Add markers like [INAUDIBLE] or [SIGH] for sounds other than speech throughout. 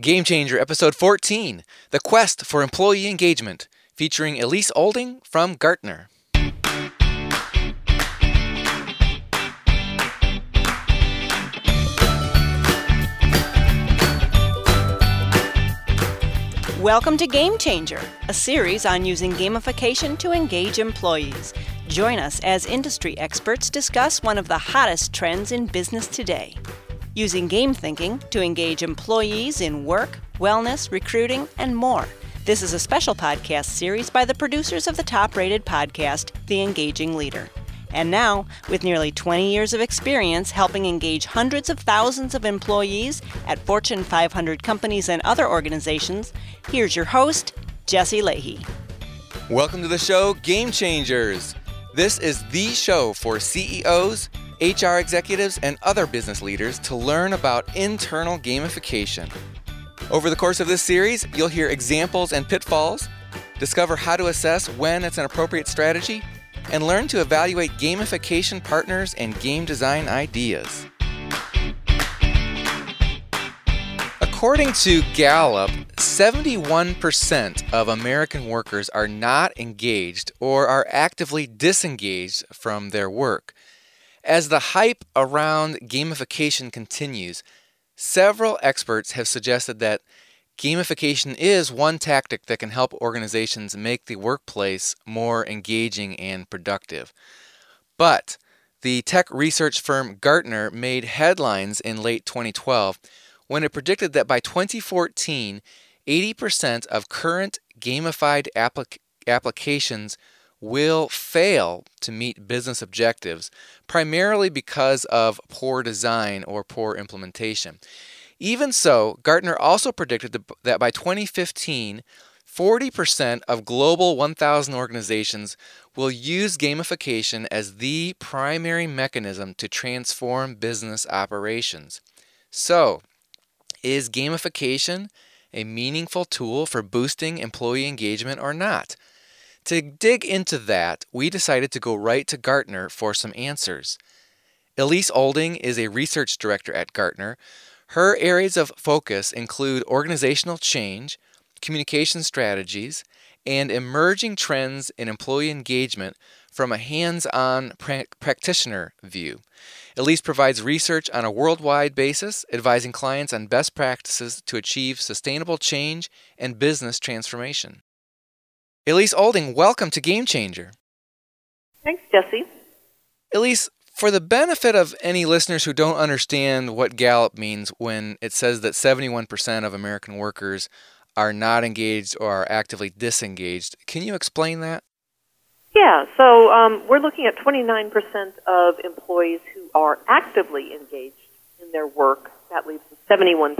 Game Changer, Episode 14 The Quest for Employee Engagement, featuring Elise Olding from Gartner. Welcome to Game Changer, a series on using gamification to engage employees. Join us as industry experts discuss one of the hottest trends in business today using game thinking to engage employees in work, wellness, recruiting, and more. This is a special podcast series by the producers of the top rated podcast, The Engaging Leader. And now, with nearly 20 years of experience helping engage hundreds of thousands of employees at Fortune 500 companies and other organizations, here's your host, Jesse Lahey. Welcome to the show, Game Changers. This is the show for CEOs, HR executives, and other business leaders to learn about internal gamification. Over the course of this series, you'll hear examples and pitfalls, discover how to assess when it's an appropriate strategy, and learn to evaluate gamification partners and game design ideas. According to Gallup, 71% of American workers are not engaged or are actively disengaged from their work. As the hype around gamification continues, several experts have suggested that gamification is one tactic that can help organizations make the workplace more engaging and productive. But the tech research firm Gartner made headlines in late 2012 when it predicted that by 2014, 80% of current gamified applic- applications will fail to meet business objectives, primarily because of poor design or poor implementation. Even so, Gartner also predicted that by 2015, 40% of global 1,000 organizations will use gamification as the primary mechanism to transform business operations. So, is gamification a meaningful tool for boosting employee engagement or not? To dig into that, we decided to go right to Gartner for some answers. Elise Olding is a research director at Gartner. Her areas of focus include organizational change, communication strategies, and emerging trends in employee engagement from a hands on pra- practitioner view. Elise provides research on a worldwide basis, advising clients on best practices to achieve sustainable change and business transformation. Elise Olding, welcome to Game Changer. Thanks, Jesse. Elise, for the benefit of any listeners who don't understand what Gallup means when it says that 71% of American workers are not engaged or are actively disengaged, can you explain that? Yeah, so um, we're looking at 29% of employees who are actively engaged in their work. That leaves 71%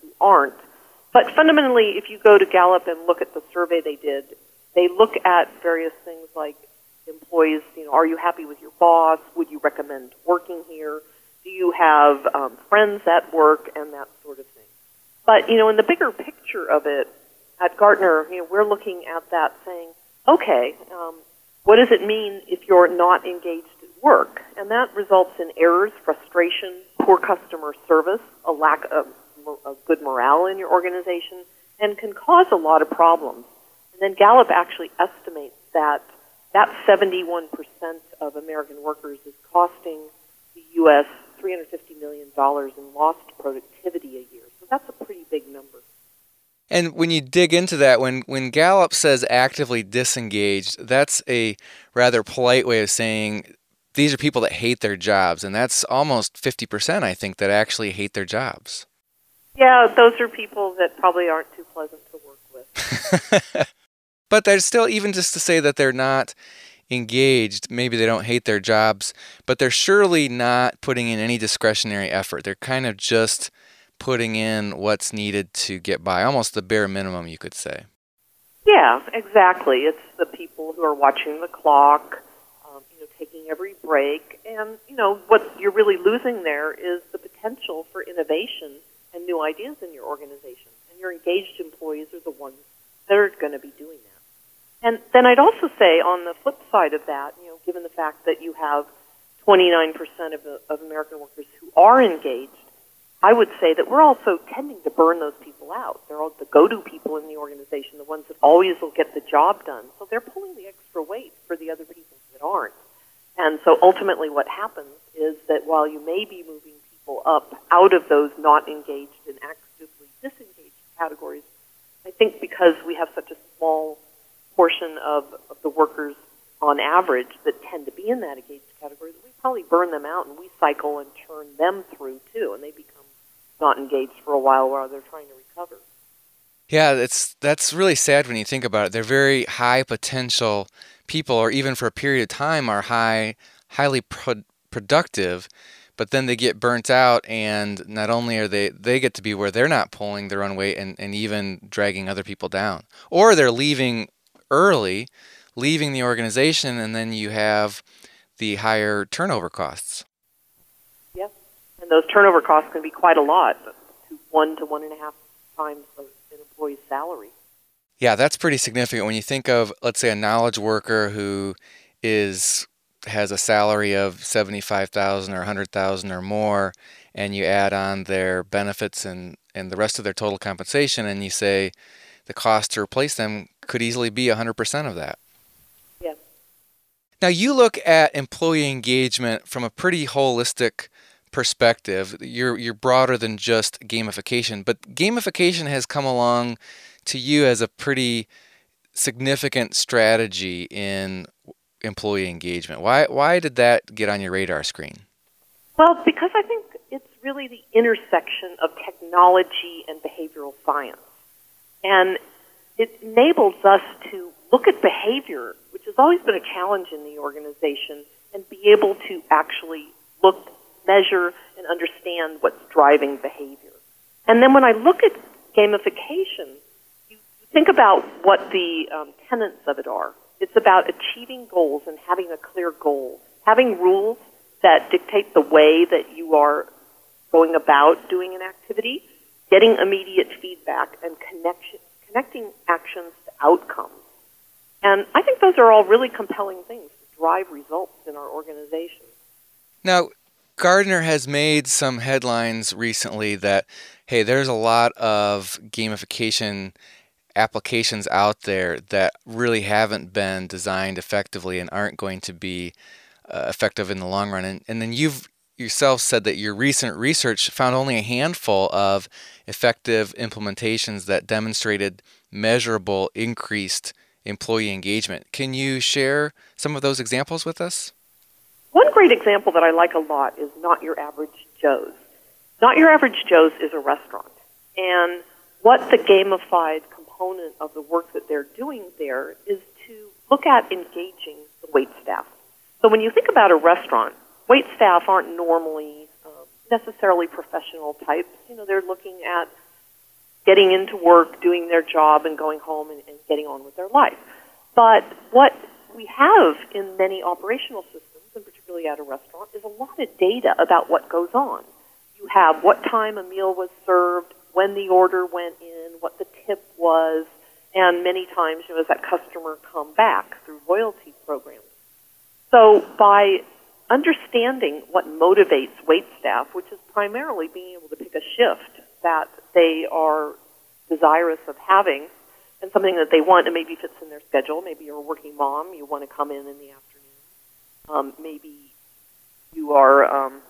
who aren't. But fundamentally, if you go to Gallup and look at the survey they did, they look at various things like employees, you know, are you happy with your boss? Would you recommend working here? Do you have um, friends at work and that sort of thing? But, you know, in the bigger picture of it, at Gartner, you know, we're looking at that saying, okay, um, what does it mean if you're not engaged at work? And that results in errors, frustration, poor customer service, a lack of, of good morale in your organization, and can cause a lot of problems. And then Gallup actually estimates that that 71% of American workers is costing the U.S. $350 million in lost productivity a year. So that's a pretty big number. And when you dig into that, when, when Gallup says actively disengaged, that's a rather polite way of saying these are people that hate their jobs. And that's almost 50%, I think, that actually hate their jobs. Yeah, those are people that probably aren't too pleasant to work with. [LAUGHS] But there's still, even just to say that they're not engaged, maybe they don't hate their jobs, but they're surely not putting in any discretionary effort. They're kind of just putting in what's needed to get by, almost the bare minimum, you could say. Yeah, exactly. It's the people who are watching the clock, um, you know, taking every break, and you know what you're really losing there is the potential for innovation and new ideas in your organization. And your engaged employees are the ones that are going to be doing that. And then I'd also say on the flip side of that, you know, given the fact that you have 29% of, of American workers who are engaged, I would say that we're also tending to burn those people out. They're all the go-to people in the organization, the ones that always will get the job done. So they're pulling the extra weight for the other people that aren't. And so ultimately what happens is that while you may be moving people up out of those not engaged and actively disengaged categories, I think because we have such a small portion of, of the workers on average that tend to be in that engaged category, we probably burn them out and we cycle and turn them through too, and they become not engaged for a while while they're trying to recover. Yeah, it's that's really sad when you think about it. They're very high potential people, or even for a period of time, are high, highly pro- productive, but then they get burnt out, and not only are they they get to be where they're not pulling their own weight and, and even dragging other people down, or they're leaving early, leaving the organization, and then you have the higher turnover costs. Yes, and those turnover costs can be quite a lot, to one to one and a half times an employee's salary. Yeah, that's pretty significant when you think of, let's say, a knowledge worker who is has a salary of seventy-five thousand or hundred thousand or more, and you add on their benefits and and the rest of their total compensation, and you say the cost to replace them could easily be hundred percent of that. Yes. Now you look at employee engagement from a pretty holistic perspective. You're you're broader than just gamification, but gamification has come along to you as a pretty significant strategy in employee engagement. Why why did that get on your radar screen? Well, because I think it's really the intersection of technology and behavioral science. And it enables us to look at behavior, which has always been a challenge in the organization, and be able to actually look, measure, and understand what's driving behavior. And then when I look at gamification, you think about what the um, tenets of it are. It's about achieving goals and having a clear goal, having rules that dictate the way that you are going about doing an activity, getting immediate feedback, and connection, connecting actions to outcomes. And I think those are all really compelling things to drive results in our organization. Now, Gartner has made some headlines recently that, hey, there's a lot of gamification applications out there that really haven't been designed effectively and aren't going to be uh, effective in the long run. And, and then you've yourself said that your recent research found only a handful of effective implementations that demonstrated measurable increased employee engagement. Can you share some of those examples with us? One great example that I like a lot is Not Your Average Joe's. Not Your Average Joe's is a restaurant. And what the gamified component of the work that they're doing there is to look at engaging the wait staff. So when you think about a restaurant, wait staff aren't normally um, necessarily professional types. You know, they're looking at getting into work, doing their job, and going home and, and getting on with their life. But what we have in many operational systems, and particularly at a restaurant, is a lot of data about what goes on. You have what time a meal was served, when the order went in, what the tip was, and many times, you know, as that customer come back through loyalty programs. So by understanding what motivates wait staff, which is primarily being able to pick a shift that they are desirous of having and something that they want and maybe fits in their schedule. Maybe you're a working mom, you want to come in in the afternoon. Um, maybe you are um,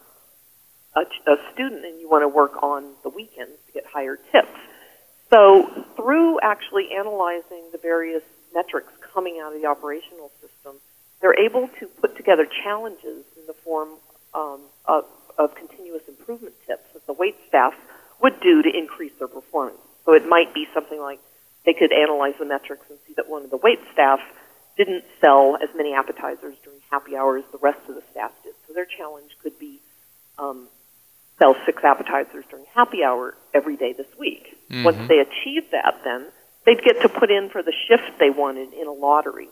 a, a student and you want to work on the weekends to get higher tips. So through actually analyzing the various metrics coming out of the operational system, they're able to put together challenges in the form um, of, of continuous improvement tips that the wait staff would do to increase their performance. So it might be something like they could analyze the metrics and see that one of the wait staff didn't sell as many appetizers during happy hours the rest of the staff did. So their challenge could be um, sell six appetizers during happy hour every day this week. Mm-hmm. Once they achieve that, then they'd get to put in for the shift they wanted in a lottery.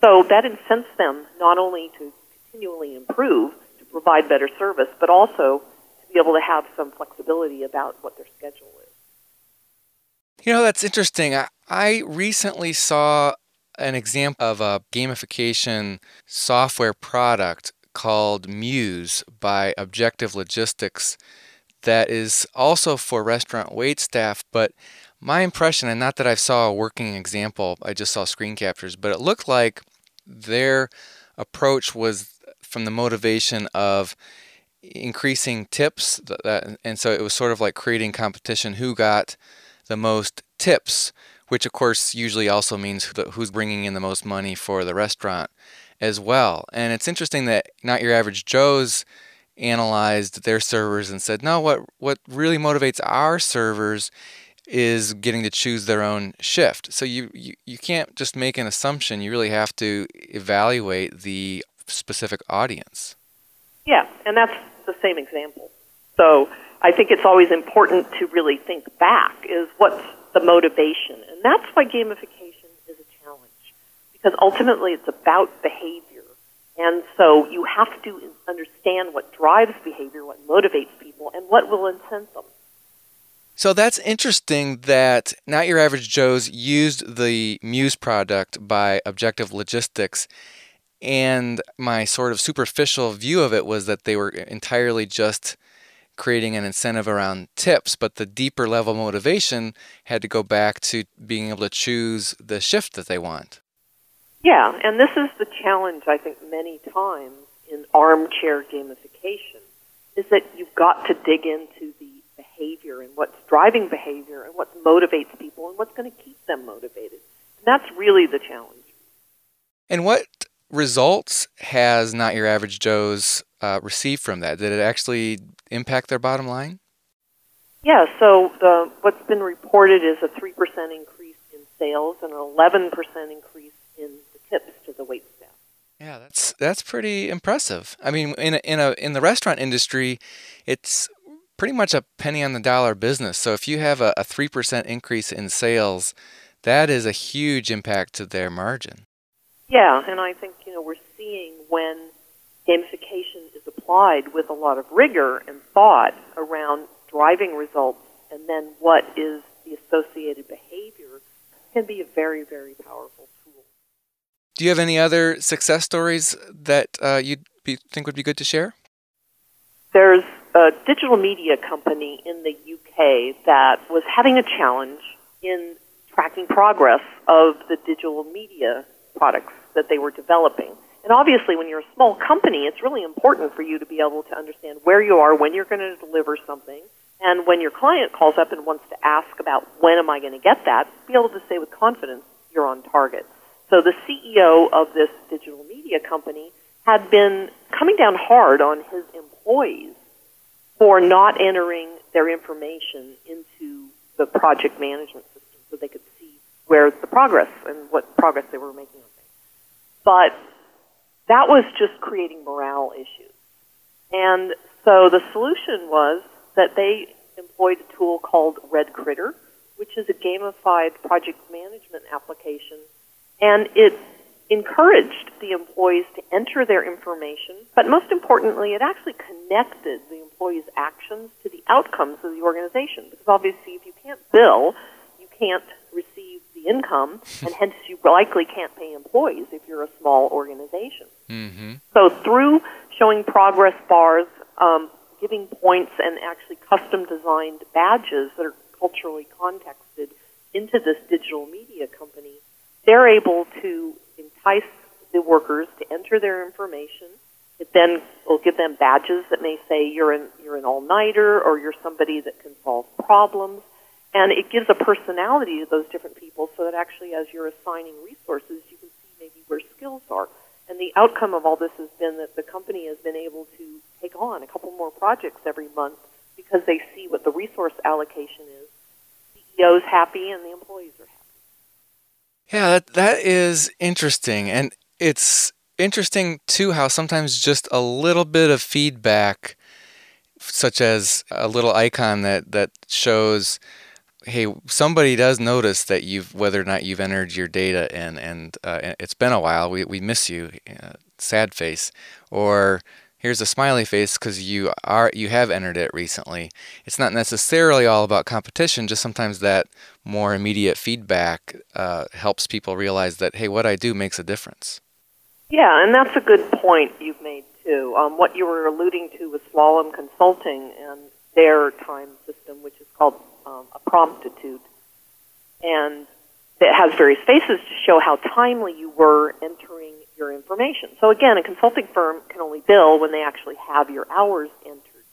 So that incents them not only to continually improve, to provide better service, but also to be able to have some flexibility about what their schedule is. You know, that's interesting. I, I recently saw an example of a gamification software product called Muse by Objective Logistics that is also for restaurant wait staff, but my impression, and not that I saw a working example, I just saw screen captures, but it looked like their approach was from the motivation of increasing tips, and so it was sort of like creating competition who got the most tips, which of course usually also means who's bringing in the most money for the restaurant as well. And it's interesting that not your average Joe's analyzed their servers and said, no, what what really motivates our servers is getting to choose their own shift. So you, you, you can't just make an assumption. You really have to evaluate the specific audience. Yeah, and that's the same example. So I think it's always important to really think back is what's the motivation. And that's why gamification is a challenge. Because ultimately it's about behavior. And so you have to understand what drives behavior, what motivates people, and what will incent them. So that's interesting that Not Your Average Joe's used the Muse product by Objective Logistics. And my sort of superficial view of it was that they were entirely just creating an incentive around tips, but the deeper level motivation had to go back to being able to choose the shift that they want. Yeah, and this is the challenge, I think, many times in armchair gamification, is that you've got to dig into behavior and what's driving behavior and what motivates people and what's going to keep them motivated. And that's really the challenge. And what results has Not Your Average Joe's uh, received from that? Did it actually impact their bottom line? Yeah, so the, what's been reported is a 3% increase in sales and an 11% increase in the tips to the wait staff. Yeah, that's that's pretty impressive. I mean, in a, in a in the restaurant industry, it's pretty much a penny on the dollar business. So if you have a, a 3% increase in sales, that is a huge impact to their margin. Yeah, and I think, you know, we're seeing when gamification is applied with a lot of rigor and thought around driving results and then what is the associated behavior can be a very, very powerful tool. Do you have any other success stories that uh, you think would be good to share? There's a digital media company in the UK that was having a challenge in tracking progress of the digital media products that they were developing. And obviously, when you're a small company, it's really important for you to be able to understand where you are, when you're going to deliver something, and when your client calls up and wants to ask about when am I going to get that, be able to say with confidence you're on target. So the CEO of this digital media company had been coming down hard on his employees for not entering their information into the project management system so they could see where the progress and what progress they were making on things. But that was just creating morale issues. And so the solution was that they employed a tool called RedCritter, which is a gamified project management application. And it encouraged the employees to enter their information, but most importantly, it actually connected the employees' actions to the outcomes of the organization. Because obviously, if you can't bill, you can't receive the income, [LAUGHS] and hence you likely can't pay employees if you're a small organization. Mm-hmm. So, through showing progress bars, um, giving points, and actually custom designed badges that are culturally contexted into this digital media company, they're able to entice the workers to enter their information. It then will give them badges that may say you're an, you're an all-nighter or you're somebody that can solve problems. And it gives a personality to those different people so that actually as you're assigning resources, you can see maybe where skills are. And the outcome of all this has been that the company has been able to take on a couple more projects every month because they see what the resource allocation is. CEO's happy and the employees are happy. Yeah, that, that is interesting. And it's interesting too how sometimes just a little bit of feedback, such as a little icon that, that shows, hey, somebody does notice that you've, whether or not you've entered your data in, and uh, it's been a while, we, we miss you, uh, sad face. Or, here's a smiley face because you are you have entered it recently. It's not necessarily all about competition. Just sometimes that more immediate feedback uh, helps people realize that hey, what I do makes a difference. Yeah, and that's a good point you've made too. Um, what you were alluding to with Slalom Consulting and their time system, which is called um, a promptitude. and it has various faces to show how timely you were entering your information. So again, a consulting firm can only bill when they actually have your hours entered.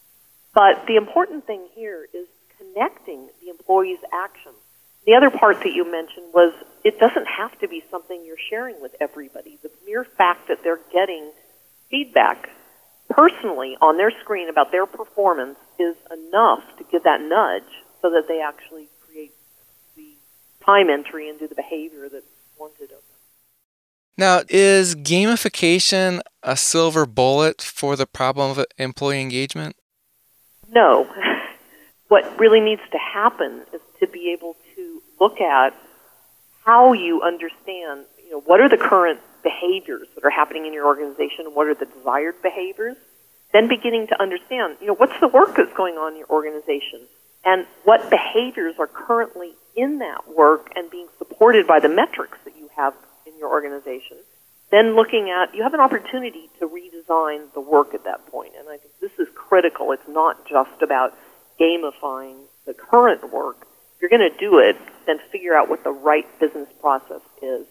But the important thing here is connecting the employee's actions. The other part that you mentioned was it doesn't have to be something you're sharing with everybody. The mere fact that they're getting feedback personally on their screen about their performance is enough to give that nudge so that they actually create the time entry and do the behavior that's wanted of. Now, is gamification a silver bullet for the problem of employee engagement? No. [LAUGHS] what really needs to happen is to be able to look at how you understand, you know, what are the current behaviors that are happening in your organization and what are the desired behaviors. Then beginning to understand, you know, what's the work that's going on in your organization and what behaviors are currently in that work and being supported by the metrics that you have your organization. Then looking at, you have an opportunity to redesign the work at that point. And I think this is critical. It's not just about gamifying the current work. If you're going to do it, then figure out what the right business process is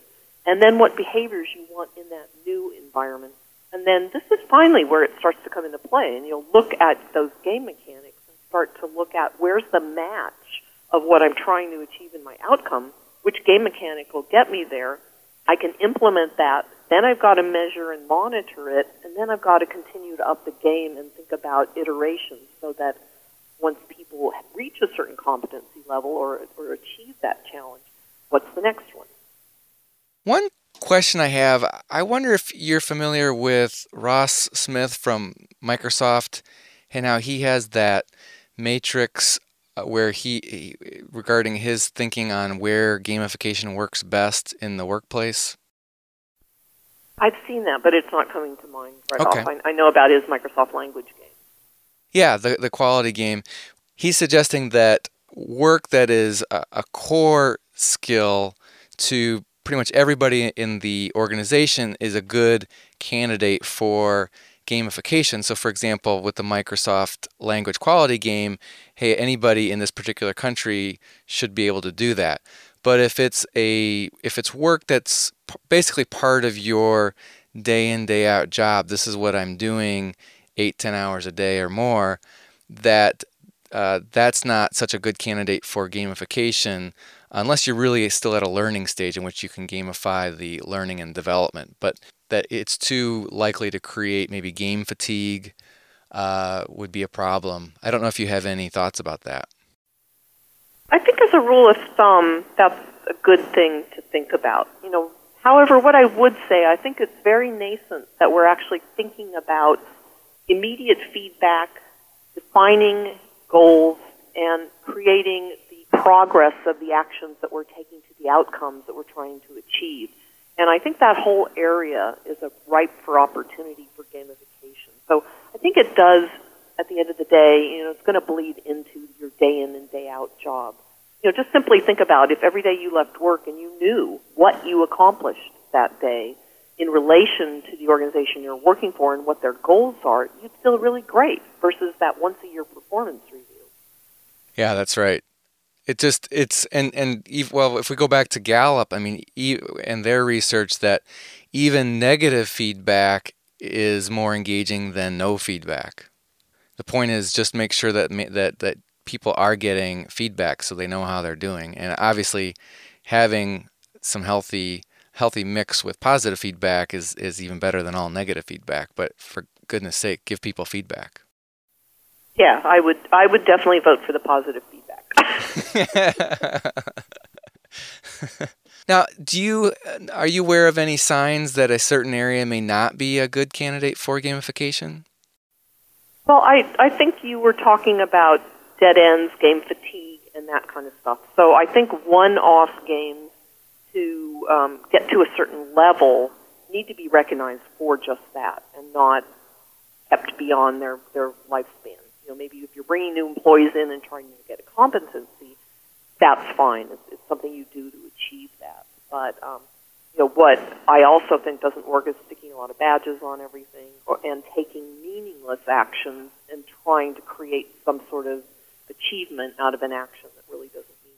and then what behaviors you want in that new environment. And then this is finally where it starts to come into play, and you'll look at those game mechanics and start to look at where's the match of what I'm trying to achieve in my outcome, which game mechanic will get me there. I can implement that. Then I've got to measure and monitor it, and then I've got to continue to up the game and think about iterations so that once people reach a certain competency level or, or achieve that challenge, what's the next one? One question I have I wonder if you're familiar with Ross Smith from Microsoft and how he has that matrix Uh, where he regarding his thinking on where gamification works best in the workplace. I've seen that, but it's not coming to mind right okay. off. I, I know about his Microsoft language game. Yeah, the the quality game. He's suggesting that work that is a, a core skill to pretty much everybody in the organization is a good candidate for gamification. So, for example, with the Microsoft language quality game, hey, anybody in this particular country should be able to do that. But if it's a if it's work that's basically part of your day in day out job, this is what I'm doing eight ten hours a day or more. That uh, that's not such a good candidate for gamification unless you're really still at a learning stage in which you can gamify the learning and development. But that it's too likely to create maybe game fatigue uh, would be a problem. I don't know if you have any thoughts about that. I think, as a rule of thumb, that's a good thing to think about. You know, however, what I would say, I think it's very nascent that we're actually thinking about immediate feedback, defining goals, and creating the progress of the actions that we're taking to the outcomes that we're trying to achieve. And I think that whole area is a ripe for opportunity for gamification. So I think it does, at the end of the day, you know, it's going to bleed into your day in and day out job. You know, just simply think about if every day you left work and you knew what you accomplished that day in relation to the organization you're working for and what their goals are, you'd feel really great versus that once a year performance review. Yeah, that's right. It just it's and and well, if we go back to Gallup, I mean, and their research that even negative feedback is more engaging than no feedback. The point is just make sure that that that people are getting feedback so they know how they're doing, and obviously having some healthy healthy mix with positive feedback is is even better than all negative feedback. But for goodness sake, give people feedback. Yeah, I would I would definitely vote for the positive feedback. [LAUGHS] now, do you are you aware of any signs that a certain area may not be a good candidate for gamification? Well, I I think you were talking about dead ends, game fatigue, and that kind of stuff. So I think one-off games to um, get to a certain level need to be recognized for just that, and not kept beyond their their lifespan. You know, maybe if you're bringing new employees in and trying to get a competency, that's fine. It's, it's something you do to achieve that. But um, you know, what I also think doesn't work is sticking a lot of badges on everything or, and taking meaningless actions and trying to create some sort of achievement out of an action that really doesn't mean.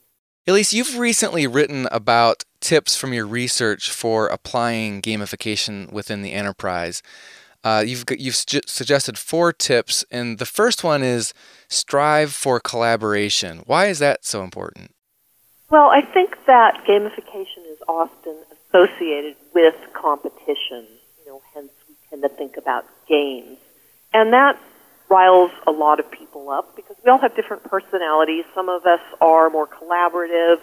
Elise, you've recently written about tips from your research for applying gamification within the enterprise. Uh, you've you've su- suggested four tips, and the first one is strive for collaboration. Why is that so important? Well, I think that gamification is often associated with competition. You know, hence we tend to think about games, and that riles a lot of people up because we all have different personalities. Some of us are more collaborative.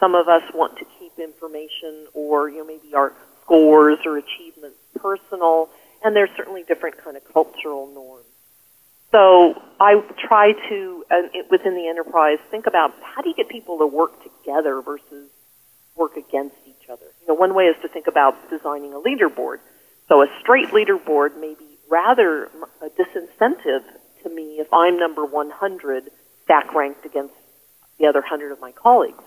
Some of us want to keep information or you know maybe our scores or achievements personal, and there's certainly different kind of cultural norms. So I try to, within the enterprise, think about how do you get people to work together versus work against each other. You know, one way is to think about designing a leaderboard. So a straight leaderboard may be rather a disincentive to me if I'm number 100 stack ranked against the other 100 of my colleagues.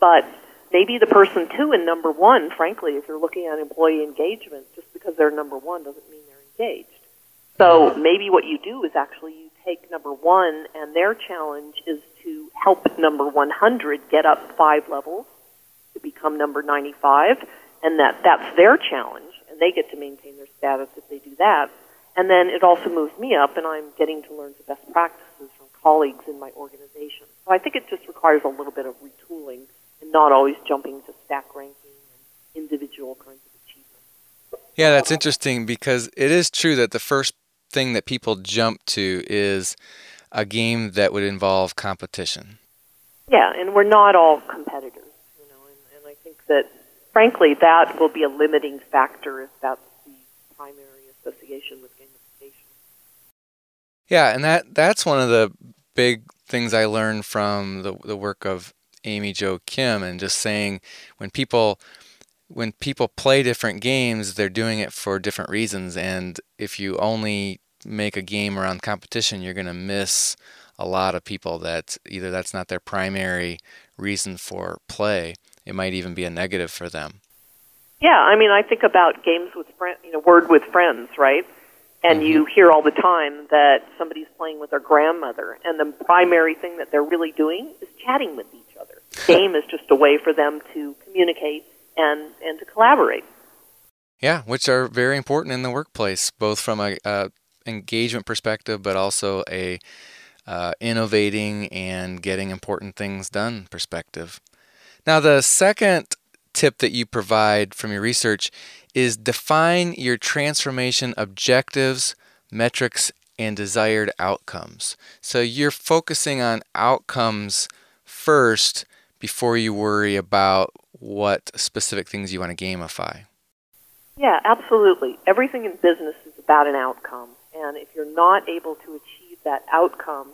But maybe the person two and number one, frankly, if you're looking at employee engagement, just because they're number one doesn't mean they're engaged. So maybe what you do is actually you take number one and their challenge is to help number 100 get up five levels to become number 95, and that that's their challenge, and they get to maintain their status if they do that. And then it also moves me up, and I'm getting to learn the best practices from colleagues in my organization. So I think it just requires a little bit of retooling and not always jumping to stack ranking and individual kinds of achievements. Yeah, that's interesting because it is true that the first thing that people jump to is a game that would involve competition. Yeah, and we're not all competitors, you know, and, and I think that frankly that will be a limiting factor if that's the primary association with gamification. Yeah, and that that's one of the big things I learned from the the work of Amy Jo Kim and just saying when people when people play different games, they're doing it for different reasons and if you only make a game around competition, you're going to miss a lot of people that either that's not their primary reason for play. It might even be a negative for them. Yeah, I mean, I think about games with friends, you know, word with friends, right? And mm-hmm. you hear all the time that somebody's playing with their grandmother, and the primary thing that they're really doing is chatting with each other. Game is just a way for them to communicate and and to collaborate. Yeah, which are very important in the workplace, both from a, a engagement perspective, but also a uh, innovating and getting important things done perspective. Now, the second tip that you provide from your research is define your transformation objectives, metrics, and desired outcomes. So you're focusing on outcomes first before you worry about what specific things you want to gamify. Yeah, absolutely. Everything in business is about an outcome. And if you're not able to achieve that outcome,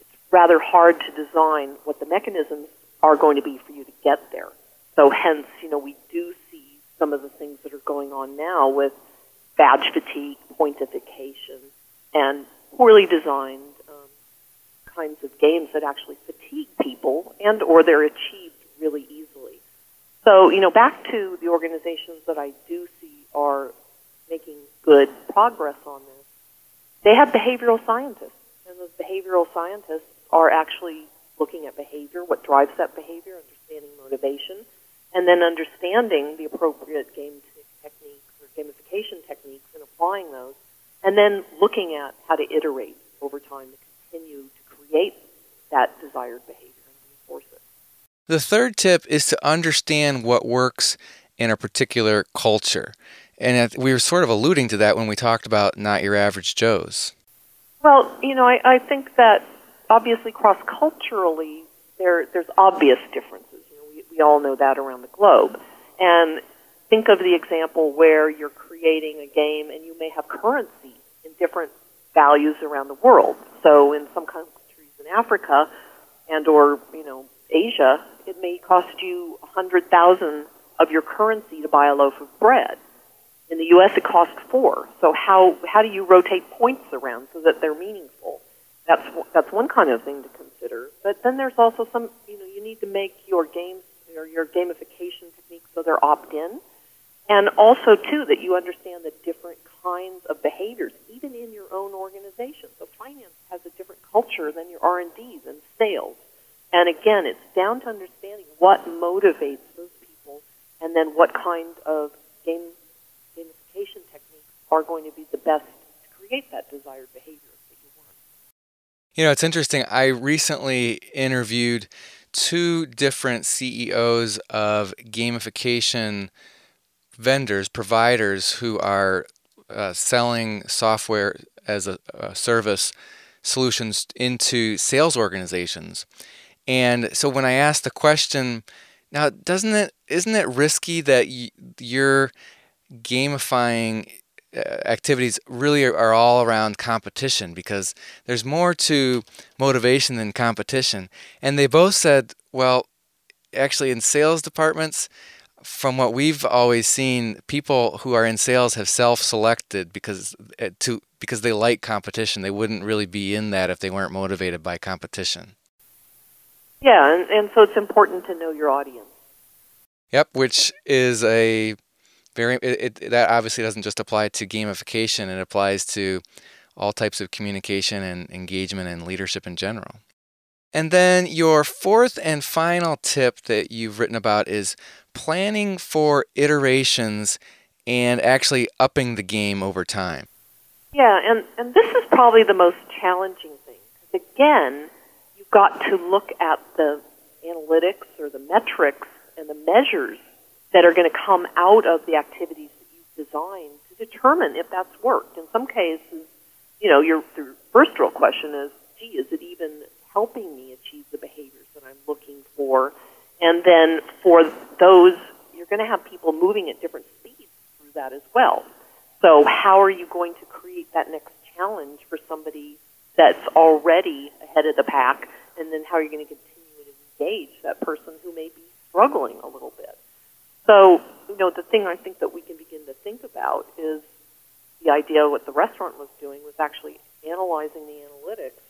it's rather hard to design what the mechanisms are going to be for you to get there. So hence, you know, we do see some of the things that are going on now with badge fatigue, pointification, and poorly designed kinds of games that actually fatigue people and or they're achieved really easily. So, you know, back to the organizations that I do see are making good progress on this. They have behavioral scientists, and those behavioral scientists are actually looking at behavior, what drives that behavior, understanding motivation, and then understanding the appropriate game techniques or gamification techniques and applying those, and then looking at how to iterate over time to continue create that desired behavior and enforce it. The third tip is to understand what works in a particular culture. And we were sort of alluding to that when we talked about not your average Joes. Well, you know, I, I think that obviously cross culturally there there's obvious differences we all know that around the globe. And think of the example where you're creating a game and you may have currency in different values around the world. So in some Africa and or, you know, Asia, it may cost you a hundred thousand of your currency to buy a loaf of bread. In the US it costs four. So how how do you rotate points around so that they're meaningful? That's that's one kind of thing to consider. But then there's also some you know, you need to make your games your, your gamification techniques so they're opt-in. And also, too, that you understand the different kinds of behaviors, even in your own organization. So finance has a different culture than your R&Ds and sales. And again, it's down to understanding what motivates those people, and then what kind of game gamification techniques are going to be the best to create that desired behavior that you want. You know, it's interesting. I recently interviewed two different CEOs of gamification vendors, providers who are uh, selling software as a, a service solutions into sales organizations. And so when I asked the question, now doesn't it isn't it risky that you're gamifying uh, activities really are all around competition because there's more to motivation than competition. And they both said, well, actually in sales departments, from what we've always seen, people who are in sales have self-selected because uh, to because they like competition. They wouldn't really be in that if they weren't motivated by competition. Yeah, and, and so it's important to know your audience. Yep, which is a very it, it, that obviously doesn't just apply to gamification. It applies to all types of communication and engagement and leadership in general. And then your fourth and final tip that you've written about is planning for iterations and actually upping the game over time. Yeah, and, and this is probably the most challenging thing. Because again, you've got to look at the analytics or the metrics and the measures that are going to come out of the activities that you've designed to determine if that's worked. In some cases, you know, your, your first real question is, gee, is it even helping me achieve the behaviors that I'm looking for? And then for those, you're going to have people moving at different speeds through that as well. So how are you going to create that next challenge for somebody that's already ahead of the pack? And then how are you going to continue to engage that person who may be struggling a little bit? So, you know, the thing I think that we can begin to think about is the idea what the restaurant was doing was actually analyzing the analytics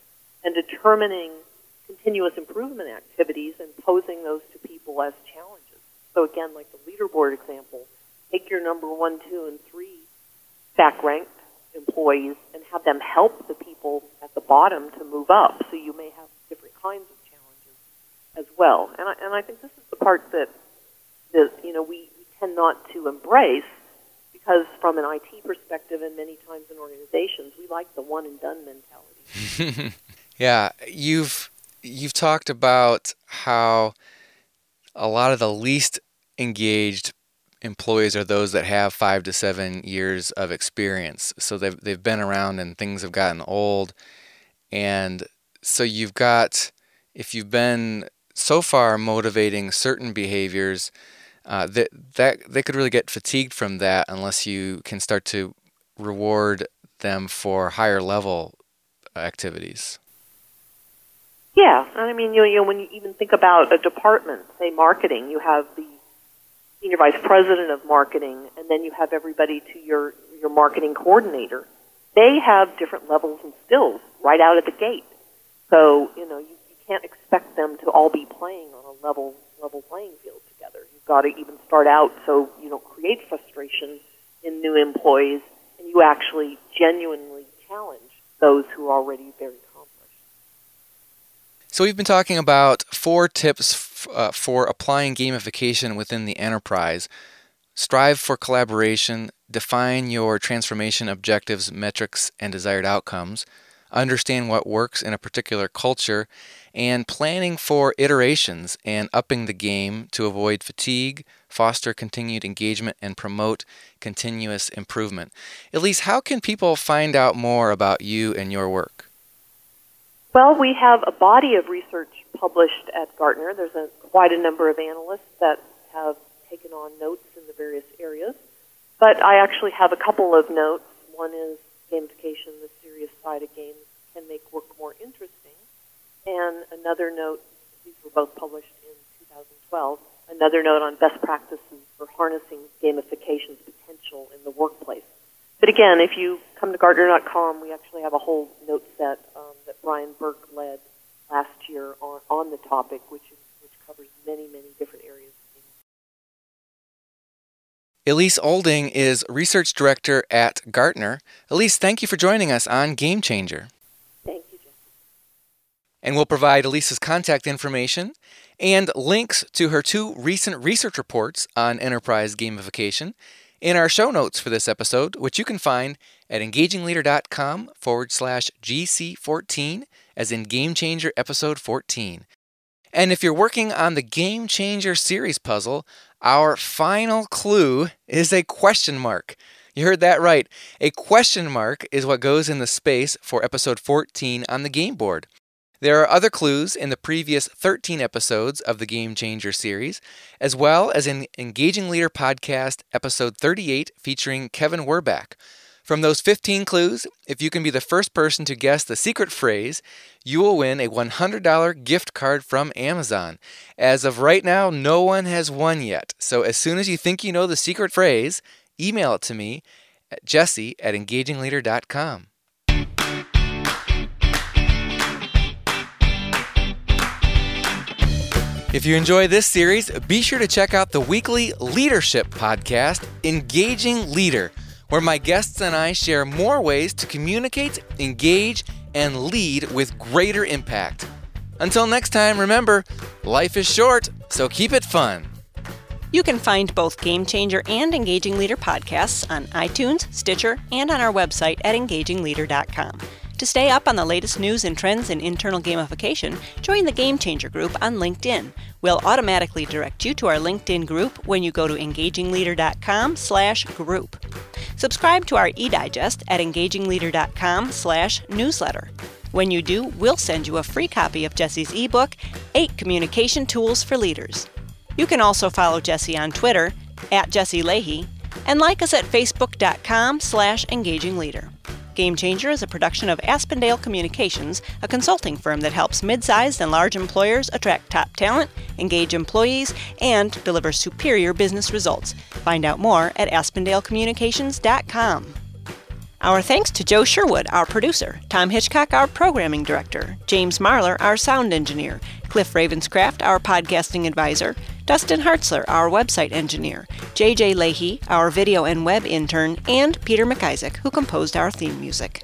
and determining continuous improvement activities and posing those to people as challenges. So again, like the leaderboard example, take your number one, two, and three stack ranked employees and have them help the people at the bottom to move up. So you may have different kinds of challenges as well. And I, and I think this is the part that, that you know, we, we tend not to embrace because from an IT perspective and many times in organizations, we like the one and done mentality. [LAUGHS] yeah, you've you've talked about how a lot of the least engaged employees are those that have five to seven years of experience. So they've they've been around and things have gotten old, and so you've got if you've been so far motivating certain behaviors, uh, that that they could really get fatigued from that unless you can start to reward them for higher level activities. Yeah, I mean, you know, you know, when you even think about a department, say marketing, you have the senior vice president of marketing, and then you have everybody to your, your marketing coordinator. They have different levels and skills right out of the gate. So, you know, you, you can't expect them to all be playing on a level, level playing field together. You've got to even start out so you don't create frustration in new employees, and you actually genuinely challenge those who are already very accomplished. so, we've been talking about four tips uh, for applying gamification within the enterprise. Strive for collaboration, define your transformation objectives, metrics, and desired outcomes, understand what works in a particular culture, and planning for iterations and upping the game to avoid fatigue, foster continued engagement, and promote continuous improvement. Elise, how can people find out more about you and your work? Well, we have a body of research published at Gartner. There's a, quite a number of analysts that have taken on notes in the various areas. But I actually have a couple of notes. One is gamification, the serious side of games can make work more interesting. And another note, these were both published in 2012, another note on best practices for harnessing gamification's potential in the workplace. But again, if you come to Gartner.com, we actually have a whole note set um, that Brian Burke led last year on, on the topic, which, is, which covers many, many different areas. Elise Olding is Research Director at Gartner. Elise, thank you for joining us on Game Changer. Thank you, Jesse. And we'll provide Elise's contact information and links to her two recent research reports on enterprise gamification in our show notes for this episode, which you can find at engagingleader.com forward slash GC14, as in Game Changer Episode 14. And if you're working on the Game Changer series puzzle, our final clue is a question mark. You heard that right. A question mark is what goes in the space for episode 14 on the game board. There are other clues in the previous 13 episodes of the Game Changer series, as well as in Engaging Leader podcast episode 38 featuring Kevin Werbach. From those 15 clues, if you can be the first person to guess the secret phrase, you will win a $100 gift card from Amazon. As of right now, no one has won yet. So as soon as you think you know the secret phrase, email it to me at jesse at engagingleader.com. If you enjoy this series, be sure to check out the weekly leadership podcast, Engaging Leader, where my guests and I share more ways to communicate, engage, and lead with greater impact. Until next time, remember, life is short, so keep it fun. You can find both Game Changer and Engaging Leader podcasts on iTunes, Stitcher, and on our website at engagingleader.com. To stay up on the latest news and trends in internal gamification, join the Game Changer group on LinkedIn. We'll automatically direct you to our LinkedIn group when you go to engagingleader.com/group. Subscribe to our e-digest at engagingleader.com/newsletter. When you do, we'll send you a free copy of Jesse's ebook, 8 Communication Tools for Leaders. You can also follow Jesse on Twitter at Jesse Lahey and like us at facebook.com slash engagingleader. Game Changer is a production of Aspendale Communications, a consulting firm that helps mid-sized and large employers attract top talent, engage employees, and deliver superior business results. Find out more at aspendalecommunications.com. Our thanks to Joe Sherwood, our producer, Tom Hitchcock, our programming director, James Marlar, our sound engineer, Cliff Ravenscraft, our podcasting advisor, Dustin Hartzler, our website engineer, JJ Lahey, our video and web intern, and Peter McIsaac, who composed our theme music.